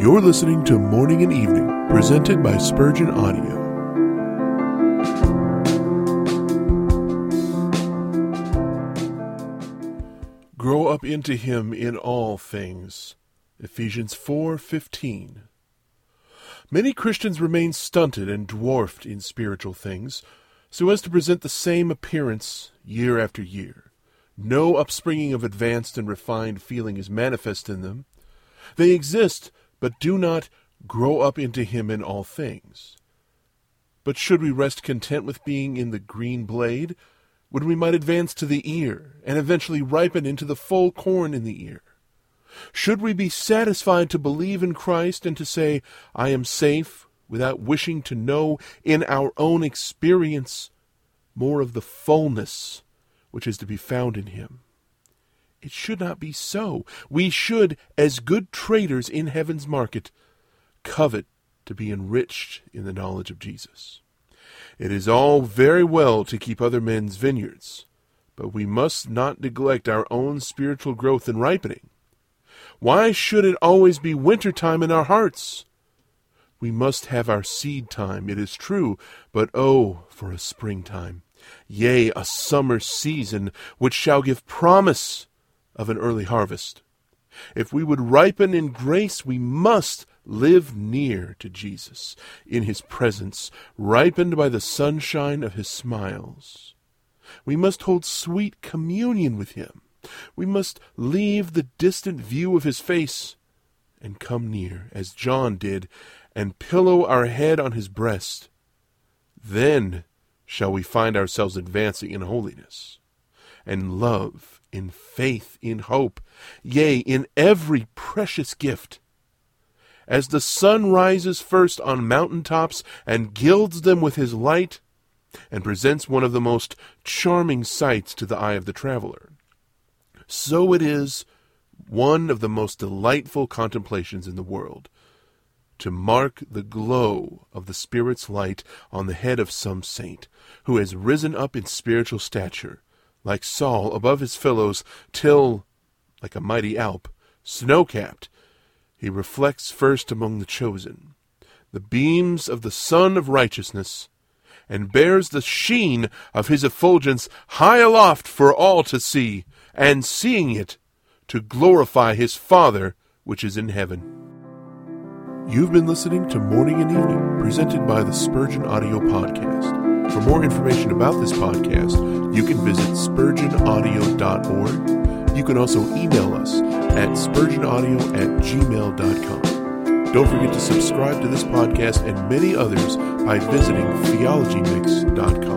You're listening to Morning and Evening, presented by Spurgeon Audio. Grow up into him in all things. Ephesians 4:15. Many Christians remain stunted and dwarfed in spiritual things, so as to present the same appearance year after year. No upspringing of advanced and refined feeling is manifest in them. They exist, but do not grow up into him in all things. But should we rest content with being in the green blade, when we might advance to the ear, and eventually ripen into the full corn in the ear? Should we be satisfied to believe in Christ and to say, I am safe, without wishing to know in our own experience more of the fullness which is to be found in Him? It should not be so. We should, as good traders in heaven's market, covet to be enriched in the knowledge of Jesus. It is all very well to keep other men's vineyards, but we must not neglect our own spiritual growth and ripening. Why should it always be winter time in our hearts? We must have our seed time, it is true, but oh, for a springtime, yea, a summer season, which shall give promise of an early harvest. If we would ripen in grace, we must live near to Jesus, in his presence, ripened by the sunshine of his smiles. We must hold sweet communion with him. We must leave the distant view of his face and come near, as John did, and pillow our head on his breast. Then shall we find ourselves advancing in holiness and love, in faith, in hope, yea, in every precious gift. As the sun rises first on mountain tops and gilds them with his light, and presents one of the most charming sights to the eye of the traveler, so it is one of the most delightful contemplations in the world to mark the glow of the Spirit's light on the head of some saint who has risen up in spiritual stature, like Saul above his fellows, till, like a mighty Alp, snow capped, he reflects first among the chosen the beams of the Sun of Righteousness, and bears the sheen of his effulgence high aloft for all to see, and seeing it, to glorify his Father which is in heaven. You've been listening to Morning and Evening, presented by the Spurgeon Audio Podcast. For more information about this podcast, spurgeonaudio.org. You can also email us at spurgeonaudio at gmail.com. Don't forget to subscribe to this podcast and many others by visiting theologymix.com.